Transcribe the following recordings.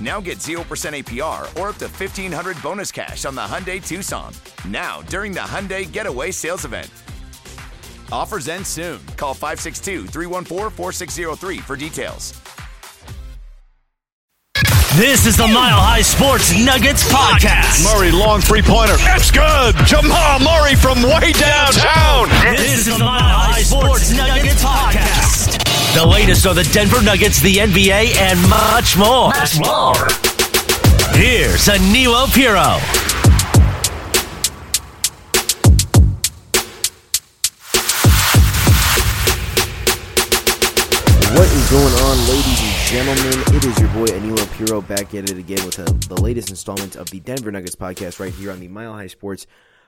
Now get 0% APR or up to 1500 bonus cash on the Hyundai Tucson. Now, during the Hyundai Getaway Sales Event. Offers end soon. Call 562 314 4603 for details. This is the Mile High Sports Nuggets podcast. Murray, long three pointer. It's good. Jamal Murray from way downtown. This is the Mile High Sports Nuggets podcast. The latest on the Denver Nuggets, the NBA, and much more. Much more. Here's Aniello Piro. What is going on, ladies and gentlemen? It is your boy Aniello Piro back at it again with uh the latest installment of the Denver Nuggets podcast right here on the Mile High Sports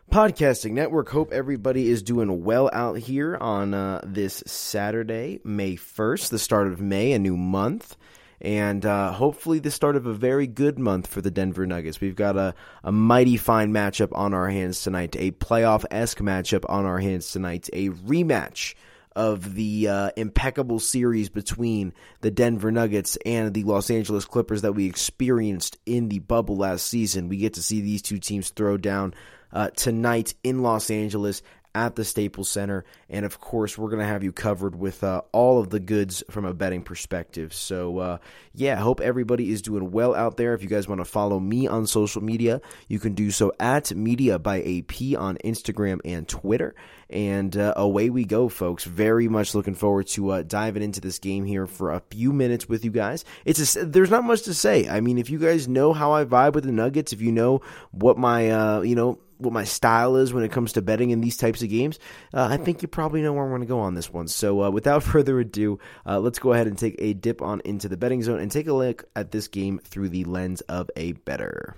Podcasting Network. Hope everybody is doing well out here on uh, this Saturday, May 1st, the start of May, a new month. And uh, hopefully, the start of a very good month for the Denver Nuggets. We've got a, a mighty fine matchup on our hands tonight, a playoff esque matchup on our hands tonight, a rematch of the uh, impeccable series between the Denver Nuggets and the Los Angeles Clippers that we experienced in the bubble last season. We get to see these two teams throw down uh, tonight in Los Angeles at the Staples Center. And of course, we're going to have you covered with uh, all of the goods from a betting perspective. So, uh, yeah, I hope everybody is doing well out there. If you guys want to follow me on social media, you can do so at Media by AP on Instagram and Twitter. And uh, away we go, folks. Very much looking forward to uh, diving into this game here for a few minutes with you guys. It's a, there's not much to say. I mean, if you guys know how I vibe with the Nuggets, if you know what my uh, you know what my style is when it comes to betting in these types of games, uh, I think you probably know where I'm going to go on this one. So, uh, without further ado, uh, let's go ahead and take a dip on into the betting zone and take a look at this game through the lens of a better.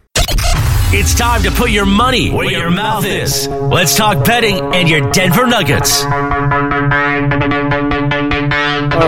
It's time to put your money where your mouth is. Let's talk betting and your Denver Nuggets. All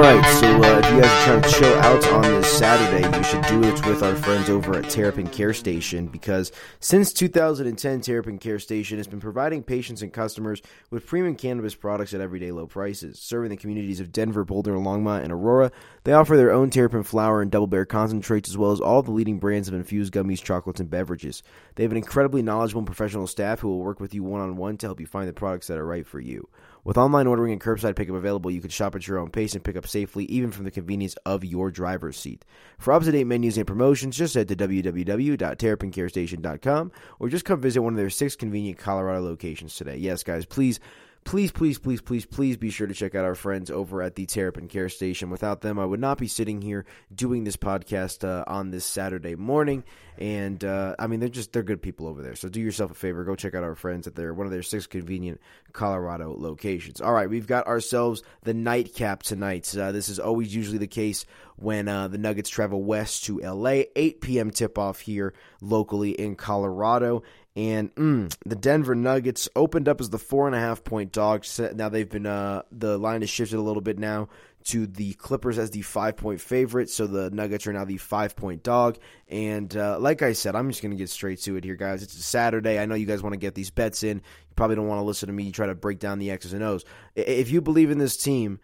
right, so uh, if you guys are trying to chill out on this Saturday, you should do it with our friends over at Terrapin Care Station because since 2010, Terrapin Care Station has been providing patients and customers with premium cannabis products at everyday low prices. Serving the communities of Denver, Boulder, Longmont, and Aurora, they offer their own Terrapin flower and Double Bear concentrates as well as all the leading brands of infused gummies, chocolates, and beverages. They have an incredibly knowledgeable and professional staff who will work with you one on one to help you find the products that are right for you. With online ordering and curbside pickup available, you can shop at your own pace and pick up safely, even from the convenience of your driver's seat. For up to date menus and promotions, just head to www.terrapincarestation.com or just come visit one of their six convenient Colorado locations today. Yes, guys, please please, please, please, please, please be sure to check out our friends over at the Terrapin Care Station. Without them, I would not be sitting here doing this podcast uh, on this Saturday morning. And uh, I mean, they're just they're good people over there. So do yourself a favor, go check out our friends at their one of their six convenient Colorado locations. All right, we've got ourselves the nightcap tonight. Uh, this is always usually the case when uh, the Nuggets travel west to LA. 8 p.m. tip off here locally in Colorado. And mm, the Denver Nuggets opened up as the four and a half point dog. Now they've been uh, the line has shifted a little bit now to the Clippers as the five point favorite. So the Nuggets are now the five point dog. And uh, like I said, I'm just going to get straight to it here, guys. It's a Saturday. I know you guys want to get these bets in. You probably don't want to listen to me try to break down the X's and O's. If you believe in this team,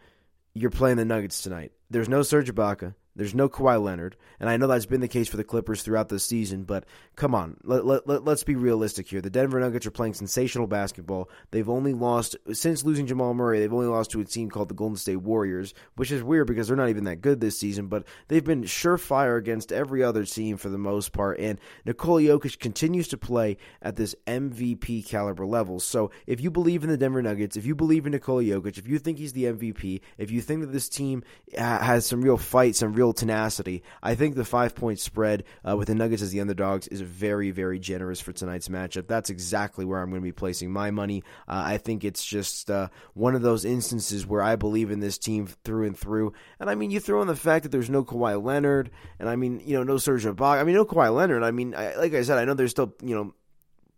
you're playing the Nuggets tonight. There's no Serge Ibaka. There's no Kawhi Leonard, and I know that's been the case for the Clippers throughout the season. But come on, let, let, let, us be realistic here. The Denver Nuggets are playing sensational basketball. They've only lost since losing Jamal Murray. They've only lost to a team called the Golden State Warriors, which is weird because they're not even that good this season. But they've been surefire against every other team for the most part. And Nikola Jokic continues to play at this MVP caliber level. So if you believe in the Denver Nuggets, if you believe in Nikola Jokic, if you think he's the MVP, if you think that this team has some real fight, some real tenacity. I think the five point spread uh, with the Nuggets as the underdogs is very, very generous for tonight's matchup. That's exactly where I'm going to be placing my money. Uh, I think it's just uh, one of those instances where I believe in this team through and through. And I mean, you throw in the fact that there's no Kawhi Leonard, and I mean, you know, no Serge Ibaka. I mean, no Kawhi Leonard. I mean, I, like I said, I know there's still, you know,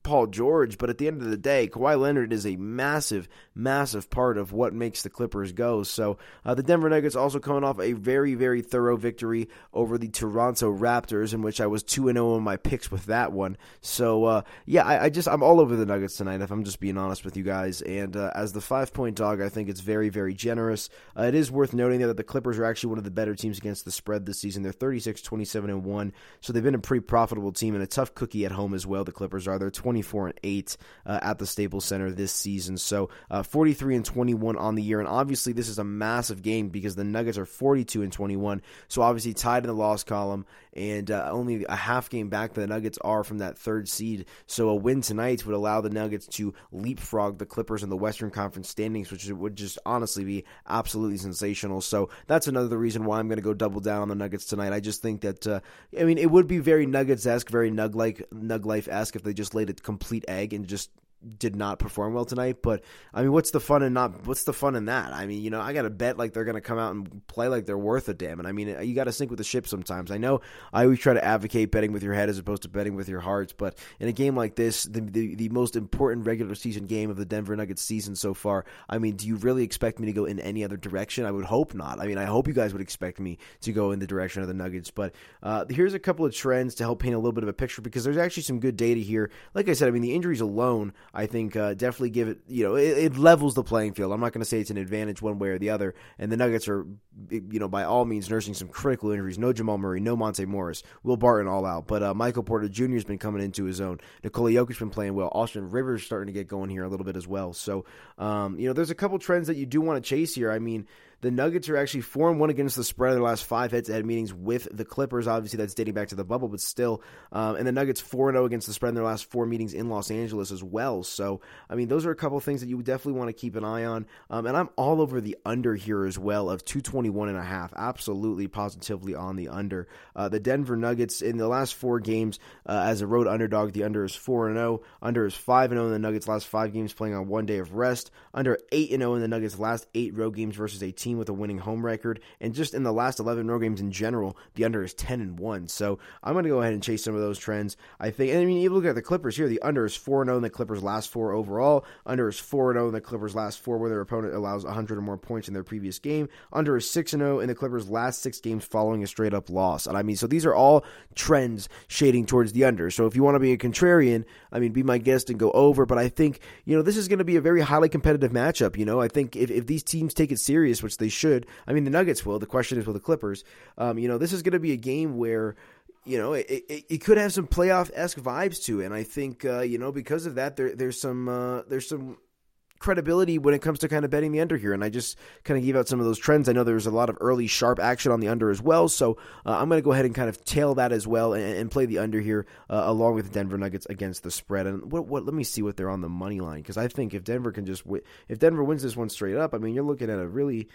Paul George, but at the end of the day, Kawhi Leonard is a massive, massive part of what makes the Clippers go. So uh, the Denver Nuggets also coming off a very, very thorough victory over the Toronto Raptors, in which I was two and zero oh in my picks with that one. So uh, yeah, I, I, just I'm all over the Nuggets tonight. If I'm just being honest with you guys, and uh, as the five point dog, I think it's very, very generous. Uh, it is worth noting that the Clippers are actually one of the better teams against the spread this season. They're 36, 27 and one, so they've been a pretty profitable team and a tough cookie at home as well. The Clippers are. They're 20 24 and 8 uh, at the Staples Center this season. So uh, 43 and 21 on the year. And obviously, this is a massive game because the Nuggets are 42 and 21. So obviously, tied in the loss column and uh, only a half game back the Nuggets are from that third seed. So a win tonight would allow the Nuggets to leapfrog the Clippers in the Western Conference standings, which would just honestly be absolutely sensational. So that's another reason why I'm going to go double down on the Nuggets tonight. I just think that uh, I mean it would be very Nuggets esque, very Nug like Nug life esque if they just laid a complete egg and just did not perform well tonight. But I mean, what's the fun in not? What's the fun in that? I mean, you know, I got to bet like they're going to come out and play like they're worth a damn. And I mean, you got to sink with the ship sometimes. I know I always try to advocate betting with your head as opposed to betting with your hearts. But in a game like this, the, the the most important regular season game of the Denver Nuggets season so far. I mean, do you really expect me to go in any other direction? I would hope not. I mean, I hope you guys would expect me to go in the direction of the Nuggets. But uh, here's a couple of trends to help paint a little bit of a picture because there's actually some good data here. Like I said, I mean, the injuries alone, I think, uh, definitely give it, you know, it, it levels the playing field. I'm not going to say it's an advantage one way or the other. And the Nuggets are, you know, by all means nursing some critical injuries. No Jamal Murray, no Monte Morris, Will Barton all out. But uh, Michael Porter Jr. has been coming into his own. Nikola Jokic's been playing well. Austin Rivers starting to get going here a little bit as well. So, um, you know, there's a couple trends that you do want to chase here. I mean, the Nuggets are actually 4 and 1 against the spread in their last five head to head meetings with the Clippers. Obviously, that's dating back to the bubble, but still. Um, and the Nuggets 4 0 against the spread in their last four meetings in Los Angeles as well. So, I mean, those are a couple things that you definitely want to keep an eye on. Um, and I'm all over the under here as well of 221 and a half. Absolutely, positively on the under. Uh, the Denver Nuggets in the last four games uh, as a road underdog, the under is 4 0. Under is 5 0 in the Nuggets' last five games playing on one day of rest. Under 8 0 in the Nuggets' last eight road games versus a team team with a winning home record, and just in the last 11 road games in general, the under is 10 and 1. So I'm going to go ahead and chase some of those trends. I think, I mean, you look at the Clippers here, the under is 4 0 in the Clippers' last four overall. Under is 4 0 in the Clippers' last four where their opponent allows 100 or more points in their previous game. Under is 6 0 in the Clippers' last six games following a straight up loss. And I mean, so these are all trends shading towards the under. So if you want to be a contrarian, I mean, be my guest and go over. But I think, you know, this is going to be a very highly competitive matchup. You know, I think if, if these teams take it serious, which they should, I mean, the Nuggets will. The question is, will the Clippers? Um, you know, this is going to be a game where you know, it, it, it, could have some playoff esque vibes to it, and I think uh, you know because of that, there there's some uh, there's some credibility when it comes to kind of betting the under here. And I just kind of gave out some of those trends. I know there's a lot of early sharp action on the under as well. So uh, I'm going to go ahead and kind of tail that as well and, and play the under here uh, along with Denver Nuggets against the spread. And what, what let me see what they're on the money line because I think if Denver can just w- if Denver wins this one straight up, I mean you're looking at a really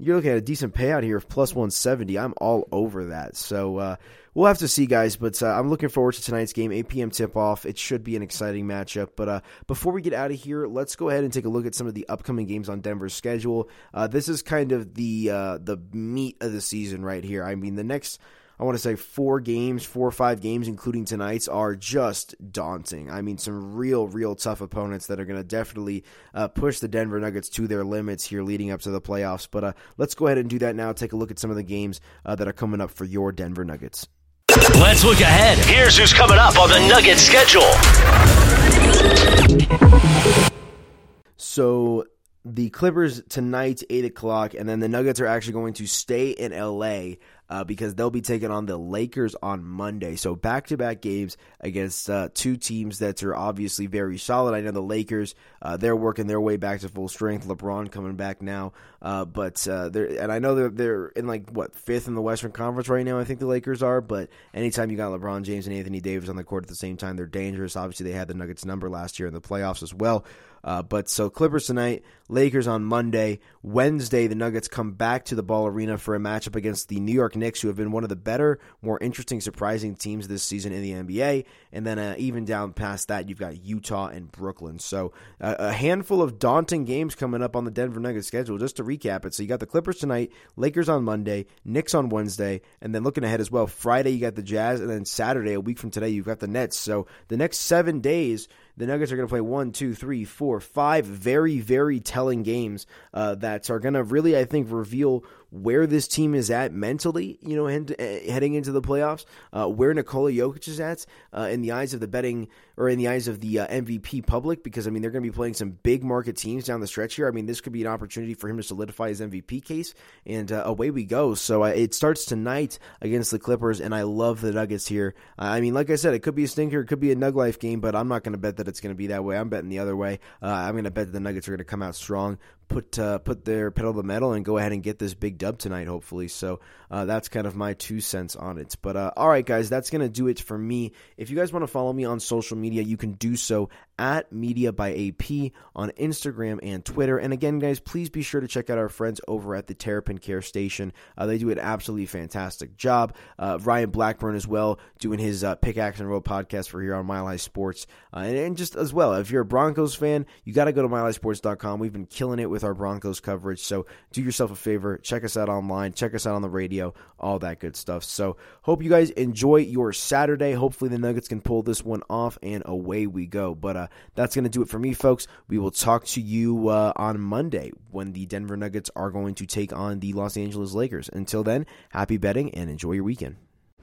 you're looking at a decent payout here of plus 170. I'm all over that. So uh, we'll have to see, guys. But uh, I'm looking forward to tonight's game, 8 p.m. tip off. It should be an exciting matchup. But uh, before we get out of here, let's go ahead and take a look at some of the upcoming games on Denver's schedule. Uh, this is kind of the uh, the meat of the season right here. I mean, the next I want to say four games, four or five games, including tonight's, are just daunting. I mean, some real, real tough opponents that are going to definitely uh, push the Denver Nuggets to their limits here leading up to the playoffs. But uh, let's go ahead and do that now. Take a look at some of the games uh, that are coming up for your Denver Nuggets. Let's look ahead. Here's who's coming up on the Nuggets schedule. So the Clippers tonight, 8 o'clock, and then the Nuggets are actually going to stay in LA uh, because they'll be taking on the Lakers on Monday. So back to back games against uh, two teams that are obviously very solid. I know the Lakers, uh, they're working their way back to full strength. LeBron coming back now, uh, but uh, they're and I know they're they're in like what fifth in the Western Conference right now. I think the Lakers are, but anytime you got LeBron James and Anthony Davis on the court at the same time, they're dangerous. Obviously, they had the Nuggets number last year in the playoffs as well. Uh, but so Clippers tonight, Lakers on Monday, Wednesday. The Nuggets come back to the Ball Arena for a matchup against the New York Knicks, who have been one of the better, more interesting, surprising teams this season in the NBA. And then uh, even down past that, you've got Utah and Brooklyn. So uh, a handful of daunting games coming up on the Denver Nuggets schedule. Just to recap it, so you got the Clippers tonight, Lakers on Monday, Knicks on Wednesday, and then looking ahead as well, Friday you got the Jazz, and then Saturday, a week from today, you've got the Nets. So the next seven days the Nuggets are going to play one, two, three, four, five very, very telling games uh, that are going to really, I think, reveal where this team is at mentally, you know, head, heading into the playoffs, uh, where Nikola Jokic is at uh, in the eyes of the betting or in the eyes of the uh, MVP public, because I mean they're going to be playing some big market teams down the stretch here. I mean this could be an opportunity for him to solidify his MVP case, and uh, away we go. So uh, it starts tonight against the Clippers, and I love the Nuggets here. I mean, like I said, it could be a stinker, it could be a Nug Life game, but I'm not going to bet that it's going to be that way. I'm betting the other way. Uh, I'm going to bet that the Nuggets are going to come out strong put uh, put their pedal to the metal and go ahead and get this big dub tonight, hopefully. So uh, that's kind of my two cents on it. But uh, all right, guys, that's gonna do it for me. If you guys want to follow me on social media, you can do so at Media by AP on Instagram and Twitter. And again, guys, please be sure to check out our friends over at the Terrapin Care Station. Uh, they do an absolutely fantastic job. Uh, Ryan Blackburn as well doing his uh, Pickaxe and Roll podcast for here on Mile High Sports. and, and just as well, if you're a Broncos fan, you got to go to milehighsports.com. We've been killing it with with our Broncos coverage. So do yourself a favor, check us out online, check us out on the radio, all that good stuff. So hope you guys enjoy your Saturday. Hopefully the Nuggets can pull this one off, and away we go. But uh, that's going to do it for me, folks. We will talk to you uh, on Monday when the Denver Nuggets are going to take on the Los Angeles Lakers. Until then, happy betting and enjoy your weekend.